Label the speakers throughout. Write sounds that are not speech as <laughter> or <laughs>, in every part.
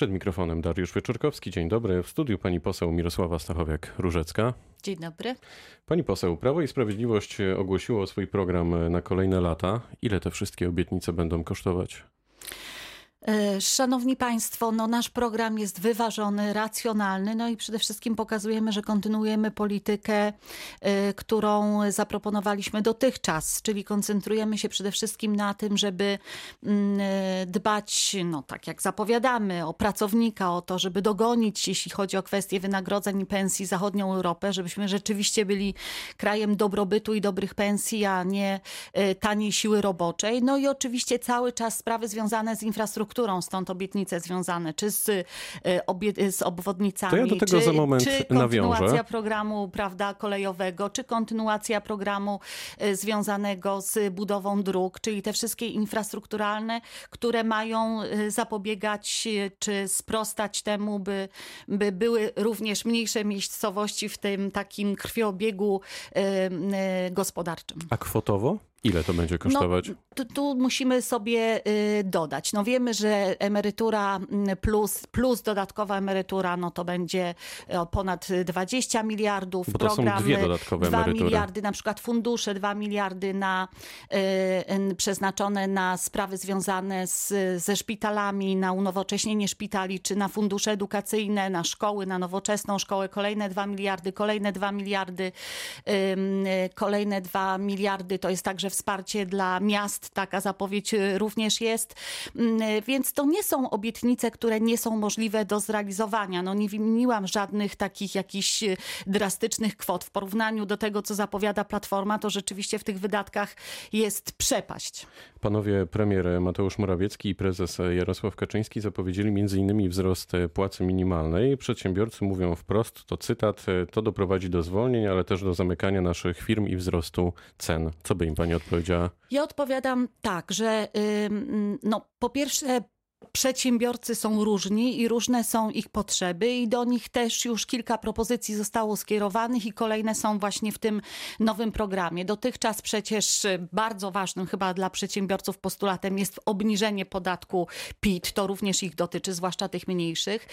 Speaker 1: Przed mikrofonem Dariusz Wieczorkowski. Dzień dobry. W studiu pani poseł Mirosława Stachowiak-Różecka.
Speaker 2: Dzień dobry.
Speaker 1: Pani poseł, Prawo i Sprawiedliwość ogłosiło swój program na kolejne lata. Ile te wszystkie obietnice będą kosztować?
Speaker 2: E, szanowni Państwo, no nasz program jest wyważony, racjonalny, no i przede wszystkim pokazujemy, że kontynuujemy politykę, y, którą zaproponowaliśmy dotychczas, czyli koncentrujemy się przede wszystkim na tym, żeby y, dbać, no tak jak zapowiadamy, o pracownika, o to, żeby dogonić, jeśli chodzi o kwestie wynagrodzeń i pensji, zachodnią Europę, żebyśmy rzeczywiście byli krajem dobrobytu i dobrych pensji, a nie taniej siły roboczej. No i oczywiście cały czas sprawy związane z infrastrukturą, infrastrukturą, stąd obietnice związane czy z, y, obie, z obwodnicami,
Speaker 1: to ja do tego
Speaker 2: czy,
Speaker 1: za moment
Speaker 2: czy kontynuacja
Speaker 1: nawiążę.
Speaker 2: programu prawda, kolejowego, czy kontynuacja programu y, związanego z budową dróg, czyli te wszystkie infrastrukturalne, które mają y, zapobiegać czy sprostać temu, by, by były również mniejsze miejscowości w tym takim krwiobiegu gospodarczym.
Speaker 1: A kwotowo? Ile to będzie kosztować?
Speaker 2: No, tu, tu, musimy sobie y, dodać. No wiemy, że emerytura mm, plus, plus dodatkowa emerytura, no to będzie y, ponad 20 miliardów.
Speaker 1: Bo to Program, są dwie dodatkowe
Speaker 2: 2
Speaker 1: emerytury.
Speaker 2: miliardy, na przykład fundusze, 2 miliardy na, y, przeznaczone na sprawy związane z, ze szpitalami, na unowocześnienie szpitali, czy na fundusze edukacyjne, na szkoły, na nowoczesną szkołę, kolejne 2 miliardy, kolejne 2 miliardy, kolejne 2 miliardy, to jest także wsparcie dla miast, taka zapowiedź y, również jest. Mm, więc to nie są obietnice, które nie są możliwe do zrealizowania. No nie wymieniłam żadnych takich jakichś y, drastycznych kwot. W porównaniu do tego, co zapowiada Platforma, to rzeczywiście w tych wydatkach jest przepaść.
Speaker 1: Panowie premier Mateusz Morawiecki i prezes Jarosław Kaczyński zapowiedzieli m.in. wzrost płacy minimalnej. Przedsiębiorcy mówią wprost, to cytat, to doprowadzi do zwolnień, ale też do zamykania naszych firm i wzrostu cen. Co by im pani odpowiedziała?
Speaker 2: Ja odpowiadam tak, że no, po pierwsze Przedsiębiorcy są różni i różne są ich potrzeby, i do nich też już kilka propozycji zostało skierowanych, i kolejne są właśnie w tym nowym programie. Dotychczas przecież bardzo ważnym chyba dla przedsiębiorców postulatem jest obniżenie podatku PIT. To również ich dotyczy, zwłaszcza tych mniejszych.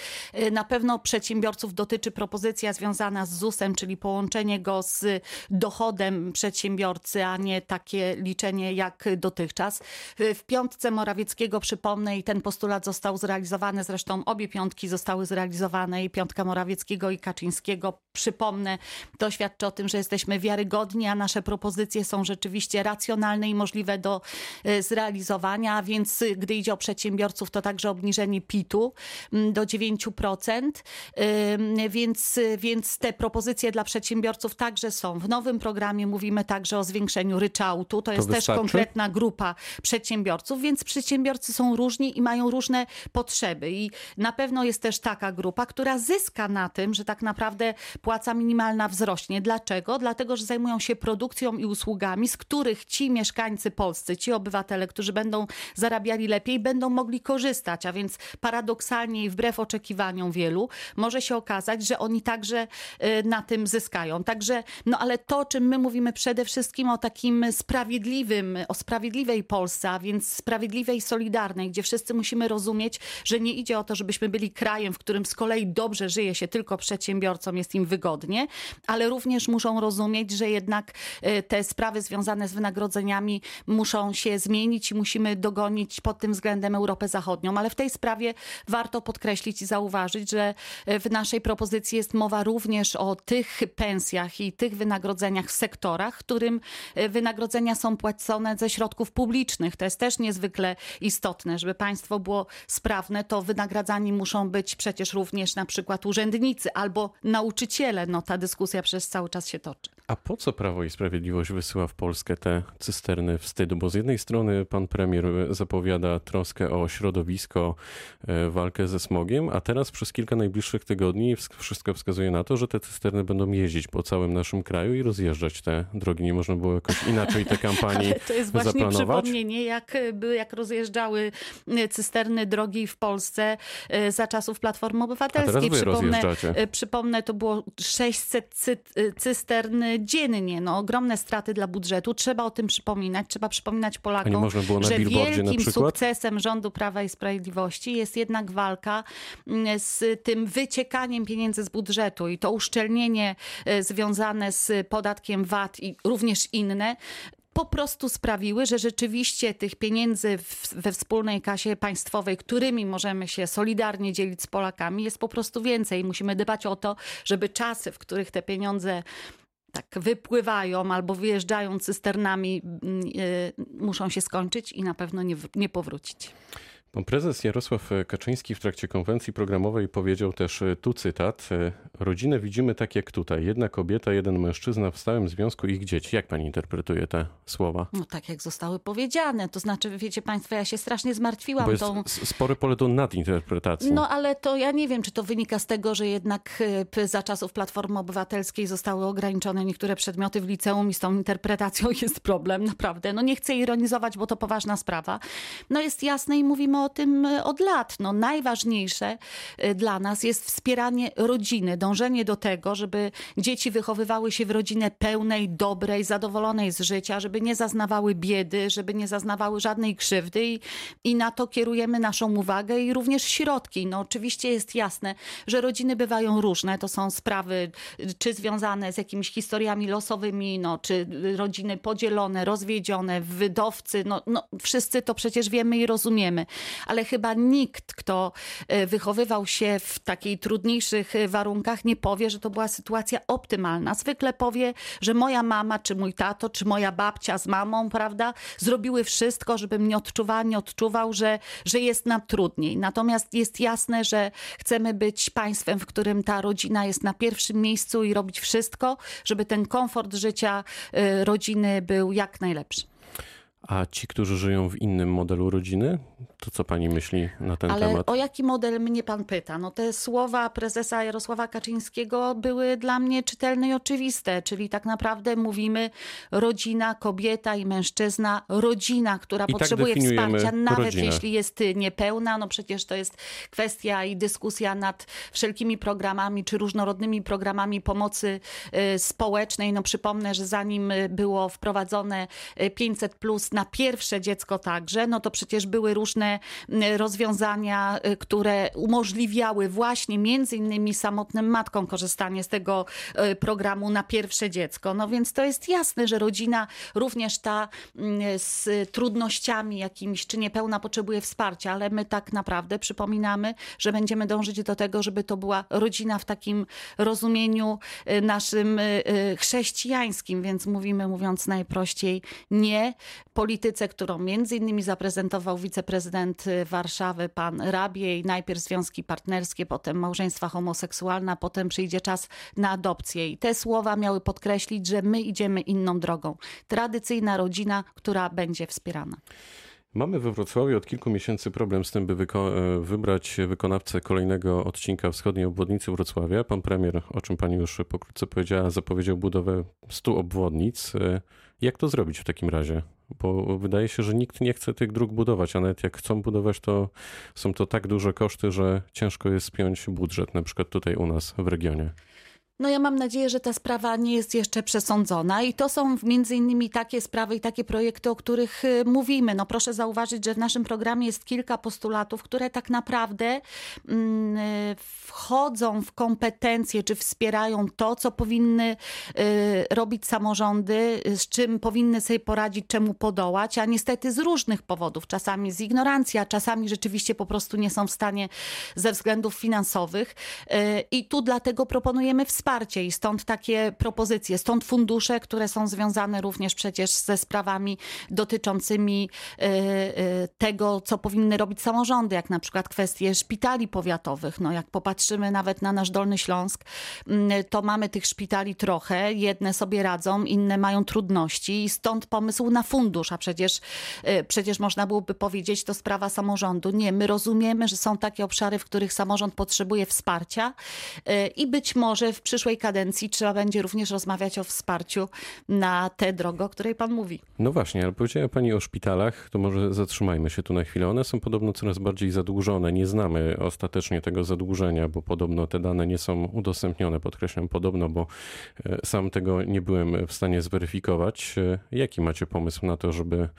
Speaker 2: Na pewno przedsiębiorców dotyczy propozycja związana z ZUS-em, czyli połączenie go z dochodem przedsiębiorcy, a nie takie liczenie jak dotychczas. W piątce Morawieckiego przypomnę i ten postulat postulat został zrealizowany, zresztą obie piątki zostały zrealizowane i piątka Morawieckiego i Kaczyńskiego. Przypomnę, to świadczy o tym, że jesteśmy wiarygodni, a nasze propozycje są rzeczywiście racjonalne i możliwe do e, zrealizowania, więc e, gdy idzie o przedsiębiorców, to także obniżenie PIT-u do 9%, więc, e, więc te propozycje dla przedsiębiorców także są. W nowym programie mówimy także o zwiększeniu ryczałtu. To jest to też konkretna grupa przedsiębiorców, więc przedsiębiorcy są różni i mają różne potrzeby. I na pewno jest też taka grupa, która zyska na tym, że tak naprawdę płaca minimalna wzrośnie. Dlaczego? Dlatego, że zajmują się produkcją i usługami, z których ci mieszkańcy polscy, ci obywatele, którzy będą zarabiali lepiej, będą mogli korzystać. A więc paradoksalnie i wbrew oczekiwaniom wielu, może się okazać, że oni także y, na tym zyskają. Także, no ale to, czym my mówimy przede wszystkim o takim sprawiedliwym, o sprawiedliwej Polsce, a więc sprawiedliwej, solidarnej, gdzie wszyscy musimy rozumieć, że nie idzie o to, żebyśmy byli krajem, w którym z kolei dobrze żyje się tylko przedsiębiorcom, jest im wygodnie, ale również muszą rozumieć, że jednak e, te sprawy związane z wynagrodzeniami muszą się zmienić i musimy dogonić pod tym względem Europę Zachodnią. Ale w tej sprawie warto podkreślić i zauważyć, że e, w naszej propozycji jest mowa również o tych pensjach i tych wynagrodzeniach w sektorach, którym e, wynagrodzenia są płacone ze środków publicznych. To jest też niezwykle istotne, żeby państwo było sprawne, to wynagradzani muszą być przecież również na przykład urzędnicy albo nauczyciele. No ta dyskusja przez cały czas się toczy.
Speaker 1: A po co Prawo i Sprawiedliwość wysyła w Polskę te cysterny wstydu? Bo z jednej strony pan premier zapowiada troskę o środowisko, e, walkę ze smogiem, a teraz przez kilka najbliższych tygodni wszystko wskazuje na to, że te cysterny będą jeździć po całym naszym kraju i rozjeżdżać te drogi. Nie można było jakoś inaczej te <laughs> kampanii
Speaker 2: To jest właśnie
Speaker 1: zaplanować?
Speaker 2: przypomnienie, jak, jak rozjeżdżały cysterny cysterny drogiej w Polsce y, za czasów Platformy Obywatelskiej. Przypomnę, y, przypomnę, to było 600 cy, y, cystern dziennie. No, ogromne straty dla budżetu. Trzeba o tym przypominać. Trzeba przypominać Polakom, że wielkim sukcesem rządu Prawa i Sprawiedliwości jest jednak walka mm, z tym wyciekaniem pieniędzy z budżetu i to uszczelnienie związane z podatkiem VAT i również inne po prostu sprawiły, że rzeczywiście tych pieniędzy w, we wspólnej kasie państwowej, którymi możemy się solidarnie dzielić z Polakami, jest po prostu więcej. Musimy dbać o to, żeby czasy, w których te pieniądze tak wypływają albo wyjeżdżają cysternami, mm, y, muszą się skończyć i na pewno nie, nie powrócić.
Speaker 1: Prezes Jarosław Kaczyński w trakcie konwencji programowej powiedział też, e, tu cytat, e, rodzinę widzimy tak jak tutaj, jedna kobieta, jeden mężczyzna w stałym związku ich dzieci. Jak pani interpretuje te słowa?
Speaker 2: No tak jak zostały powiedziane. To znaczy, wiecie Państwo, ja się strasznie zmartwiłam
Speaker 1: Bo jest
Speaker 2: tą...
Speaker 1: s- spore pole do nadinterpretacji.
Speaker 2: No ale to ja nie wiem, czy to wynika z tego, że jednak e, za czasów Platformy Obywatelskiej zostały ograniczone niektóre przedmioty w liceum i z tą interpretacją <laughs> jest problem, naprawdę. No nie chcę ironizować, bo to poważna sprawa. No jest jasne i mówimy o tym e, od lat. No najważniejsze e, dla nas jest wspieranie rodziny, dążenie do tego, żeby dzieci wychowywały się w rodzinę pełnej, dobrej, zadowolonej z życia, żeby nie zaznawały biedy, żeby nie zaznawały żadnej krzywdy i, i na to kierujemy naszą uwagę i również środki. No oczywiście jest jasne, że rodziny bywają różne. To są sprawy y, czy związane z jakimiś historiami losowymi, no, czy rodziny podzielone, rozwiedzione, wydowcy. No, no, wszyscy to przecież wiemy i rozumiemy. Ale chyba nikt, kto y, wychowywał się w takiej trudniejszych y, warunkach, nie powie, że to była sytuacja optymalna. Zwykle powie, że moja mama, czy mój tato, czy moja babcia z mamą, prawda, zrobiły wszystko, żebym nie odczuwała, nie odczuwał, że, że jest nam trudniej. Natomiast jest jasne, że chcemy być państwem, w którym ta rodzina jest na pierwszym miejscu i robić wszystko, żeby ten komfort życia y, rodziny był jak najlepszy.
Speaker 1: A ci, którzy żyją w innym modelu rodziny, to co pani myśli na ten
Speaker 2: Ale
Speaker 1: temat?
Speaker 2: o jaki model mnie pan pyta? No te słowa prezesa Jarosława Kaczyńskiego były dla mnie czytelne i oczywiste, czyli tak naprawdę mówimy rodzina, kobieta i mężczyzna, rodzina, która
Speaker 1: I tak
Speaker 2: potrzebuje
Speaker 1: definiujemy
Speaker 2: wsparcia, nawet
Speaker 1: rodzinę.
Speaker 2: jeśli jest y, niepełna, no przecież to jest kwestia i dyskusja nad wszelkimi programami, czy różnorodnymi programami pomocy y, społecznej. No przypomnę, że zanim y, było wprowadzone y, 500 plus na pierwsze dziecko także, no to przecież były różne rozwiązania, y, które umożliwiały właśnie między innymi samotnym matkom korzystanie z tego y, programu na pierwsze dziecko. No więc to jest jasne, że rodzina również ta z trudnościami jakimiś czy niepełna potrzebuje wsparcia, ale my tak naprawdę przypominamy, że będziemy dążyć do tego, żeby to była rodzina w takim rozumieniu y, naszym chrześcijańskim, więc mówimy, mówiąc najprościej, nie polityce, którą między innymi zaprezentował wiceprezydent y, Warszawy, pan Rabiej, najpierw związki partnerskie, potem małżeństwa homoseksualne, potem przyjdzie czas na adopcję. I te słowa miały podkreślić, że my idziemy inną drogą. Tradycyjna rodzina, która będzie wspierana.
Speaker 1: Mamy we Wrocławiu od kilku miesięcy problem z tym, by wyko- e, wybrać wykonawcę kolejnego odcinka wschodniej obwodnicy Wrocławia. Pan premier, o czym pani już pokrótce powiedziała, zapowiedział budowę 100 obwodnic. E, Jak to zrobić w takim razie? Bo wydaje się, że nikt nie chce tych dróg budować, a nawet jak chcą budować, to są to tak duże koszty, że ciężko jest spiąć budżet, na przykład tutaj u nas w regionie.
Speaker 2: No ja mam nadzieję, że ta sprawa nie jest jeszcze przesądzona i to są między innymi takie sprawy i takie projekty, o których y, mówimy. No proszę zauważyć, że w naszym programie jest kilka postulatów, które tak naprawdę mm, y, wchodzą w kompetencje, czy wspierają to, co powinny y, robić samorządy, z czym powinny sobie poradzić, czemu podołać, a niestety z różnych powodów. Czasami z ignorancji, a czasami rzeczywiście po prostu nie są w stanie ze względów finansowych. I tu dlatego proponujemy wsparcie i stąd takie propozycje, stąd fundusze, które są związane również przecież ze sprawami dotyczącymi y, y, tego, co powinny robić samorządy, jak na przykład kwestie szpitali powiatowych. No jak popatrzymy nawet na nasz Dolny Śląsk, mm, to mamy tych szpitali trochę, jedne sobie radzą, inne mają trudności i stąd pomysł na fundusz, a przecież, y, przecież można byłoby powiedzieć, to sprawa samorządu. Nie, my rozumiemy, że są takie obszary, w których samorząd potrzebuje wsparcia i być może w przyszłości przyszłej kadencji trzeba będzie również rozmawiać o wsparciu na tę drogę, o której pan mówi.
Speaker 1: No właśnie, ale powiedziała pani o szpitalach, to może zatrzymajmy się tu na chwilę. One są podobno coraz bardziej zadłużone. Nie znamy ostatecznie tego zadłużenia, bo podobno te dane nie są udostępnione. Podkreślam podobno, bo e, sam tego nie byłem w stanie zweryfikować. E, jaki macie pomysł na to, żeby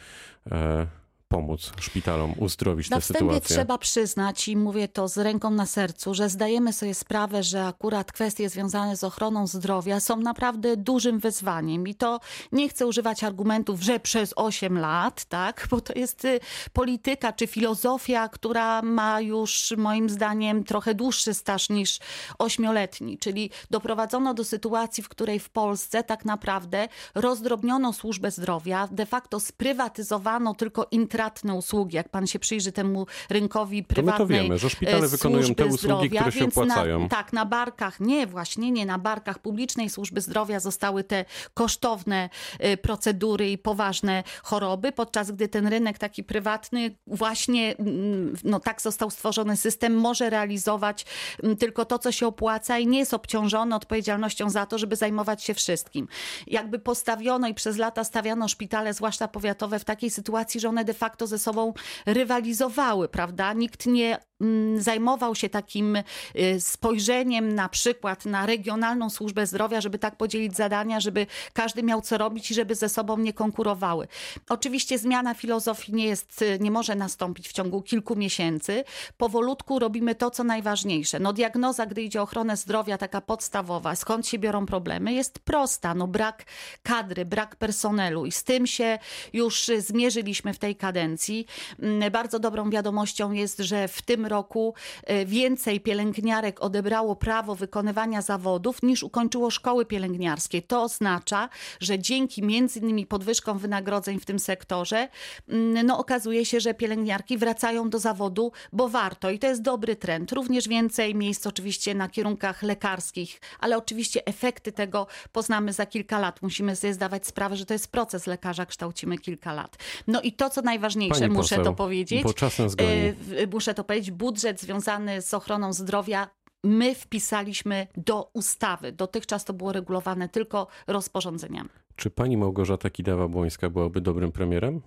Speaker 1: e, pomóc szpitalom uzdrowić
Speaker 2: Na
Speaker 1: tę
Speaker 2: wstępie
Speaker 1: sytuację?
Speaker 2: trzeba przyznać i mówię to z ręką na sercu, że zdajemy sobie sprawę, że akurat kwestie związane z ochroną zdrowia są naprawdę dużym wyzwaniem i to nie chcę używać argumentów, że przez 8 lat, tak, bo to jest y, polityka czy filozofia, która ma już moim zdaniem trochę dłuższy staż niż ośmioletni, czyli doprowadzono do sytuacji, w której w Polsce tak naprawdę rozdrobniono służbę zdrowia, de facto sprywatyzowano tylko intratne usługi, jak pan się przyjrzy temu rynkowi
Speaker 1: To my
Speaker 2: prywatnej
Speaker 1: to wiemy, że szpitale
Speaker 2: e,
Speaker 1: wykonują te usługi,
Speaker 2: zdrowia,
Speaker 1: które się opłacają.
Speaker 2: Na, tak, na barkach, nie właśnie, nie, na barkach publicznej służby zdrowia zostały te kosztowne e, procedury i poważne choroby, podczas gdy ten rynek taki prywatny właśnie, mm, no tak został stworzony system, może realizować mm, tylko to, co się opłaca i nie jest obciążony odpowiedzialnością za to, żeby zajmować się wszystkim. Jakby postawiono i przez lata stawiano szpitale, zwłaszcza powiatowe, w takiej sytuacji, że one de facto ze sobą rywalizowały, prawda? Nikt nie zajmował się takim y, spojrzeniem na przykład na regionalną służbę zdrowia, żeby tak podzielić zadania, żeby każdy miał co robić i żeby ze sobą nie konkurowały. Oczywiście zmiana filozofii nie jest, y, nie może nastąpić w ciągu kilku miesięcy. Powolutku robimy to, co najważniejsze. No diagnoza, gdy idzie o ochronę zdrowia, taka podstawowa, skąd się biorą problemy, jest prosta. No brak kadry, brak personelu i z tym się już y, zmierzyliśmy w tej kadencji. Mm, Bardzo dobrą wiadomością jest, że w tym roku e, więcej pielęgniarek odebrało prawo wykonywania zawodów niż ukończyło szkoły pielęgniarskie. To oznacza, że dzięki między innymi podwyżkom wynagrodzeń w tym sektorze, mm, no okazuje się, że pielęgniarki wracają do zawodu, bo warto i to jest dobry trend. Również więcej miejsc oczywiście na kierunkach lekarskich, ale oczywiście efekty tego poznamy za kilka lat. Musimy sobie zdawać sprawę, że to jest proces lekarza, kształcimy kilka lat. No i to, co najważniejsze,
Speaker 1: Pani
Speaker 2: muszę
Speaker 1: poseł,
Speaker 2: to powiedzieć.
Speaker 1: bo czas nas goni.
Speaker 2: e, muszę to powiedzieć, budżet związany z ochroną zdrowia my wpisaliśmy do ustawy. Dotychczas to było regulowane tylko rozporządzeniami.
Speaker 1: Czy pani Małgorzata Kidawa-Błońska byłaby dobrym premierem?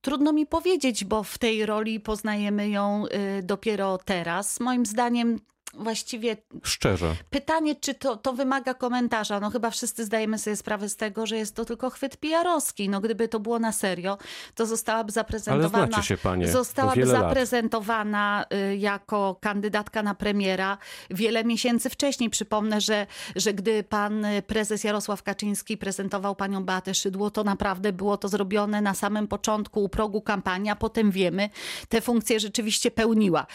Speaker 2: Trudno mi powiedzieć, bo w tej roli poznajemy ją y, dopiero teraz. Moim zdaniem właściwie
Speaker 1: Szczerze.
Speaker 2: pytanie, czy to, to wymaga komentarza. No chyba wszyscy zdajemy sobie sprawę z tego, że jest to tylko chwyt PR-owski. No gdyby to było na serio, to zostałaby
Speaker 1: Ale
Speaker 2: zaprezentowana...
Speaker 1: znacie się panie.
Speaker 2: Zostałaby
Speaker 1: wiele lat.
Speaker 2: zaprezentowana y, jako kandydatka na premiera wiele miesięcy wcześniej. Przypomnę, że, że gdy pan prezes Jarosław Kaczyński prezentował panią Beatę Szydło, to naprawdę było to zrobione na samym początku, u progu kampanii, a potem wiemy, te funkcje rzeczywiście pełniła.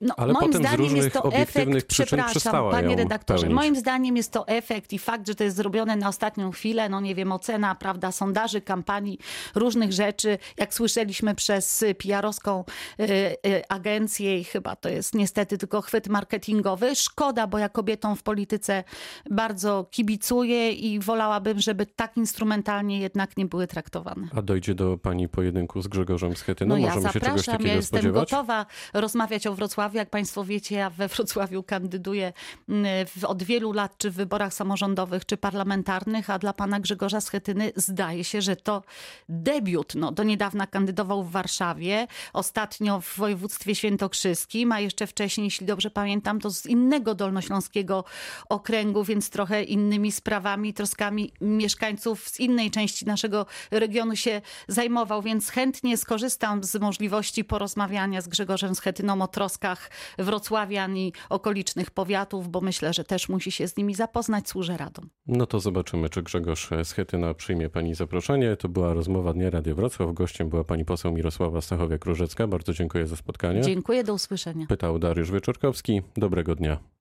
Speaker 2: No,
Speaker 1: Ale
Speaker 2: moim
Speaker 1: potem z
Speaker 2: zdaniem
Speaker 1: różnych
Speaker 2: jest to
Speaker 1: obiektywnych
Speaker 2: efekt,
Speaker 1: przyczyn
Speaker 2: przepraszam, panie redaktorze,
Speaker 1: pełnić.
Speaker 2: moim zdaniem jest to efekt i fakt, że to jest zrobione na ostatnią chwilę, no nie wiem, ocena, prawda, sondaży, kampanii, różnych rzeczy, jak słyszeliśmy przez PR-owską y, y, agencję i chyba to jest niestety tylko chwyt marketingowy. Szkoda, bo ja kobietom w polityce bardzo kibicuję i wolałabym, żeby tak instrumentalnie jednak nie były traktowane.
Speaker 1: A dojdzie do pani pojedynku z Grzegorzem Schetyną?
Speaker 2: No ja
Speaker 1: Możemy się czegoś
Speaker 2: zapraszam,
Speaker 1: takiego
Speaker 2: ja jestem
Speaker 1: spodziewać?
Speaker 2: gotowa rozmawiać o Wrocławiu. Jak Państwo wiecie, ja we Wrocławiu kandyduję mm, od wielu lat, czy w wyborach samorządowych, czy parlamentarnych, a dla pana Grzegorza Schetyny zdaje się, że to debiut. No, do niedawna kandydował w Warszawie, ostatnio w województwie świętokrzyskim, a jeszcze wcześniej, jeśli dobrze pamiętam, to z innego dolnośląskiego okręgu, więc trochę innymi sprawami, troskami mieszkańców z innej części naszego regionu się zajmował, więc chętnie skorzystam z możliwości porozmawiania z Grzegorzem Schetyną o troskach wrocławian i okolicznych powiatów, bo myślę, że też musi się z nimi zapoznać, służę radą.
Speaker 1: No to zobaczymy, czy Grzegorz Schetyna przyjmie pani zaproszenie. To była rozmowa Dnia Radio Wrocław. Gościem była pani poseł Mirosława Stachowiak-Różecka. Bardzo dziękuję za spotkanie.
Speaker 2: Dziękuję, do usłyszenia.
Speaker 1: Pytał Dariusz Wieczorkowski. Dobrego dnia.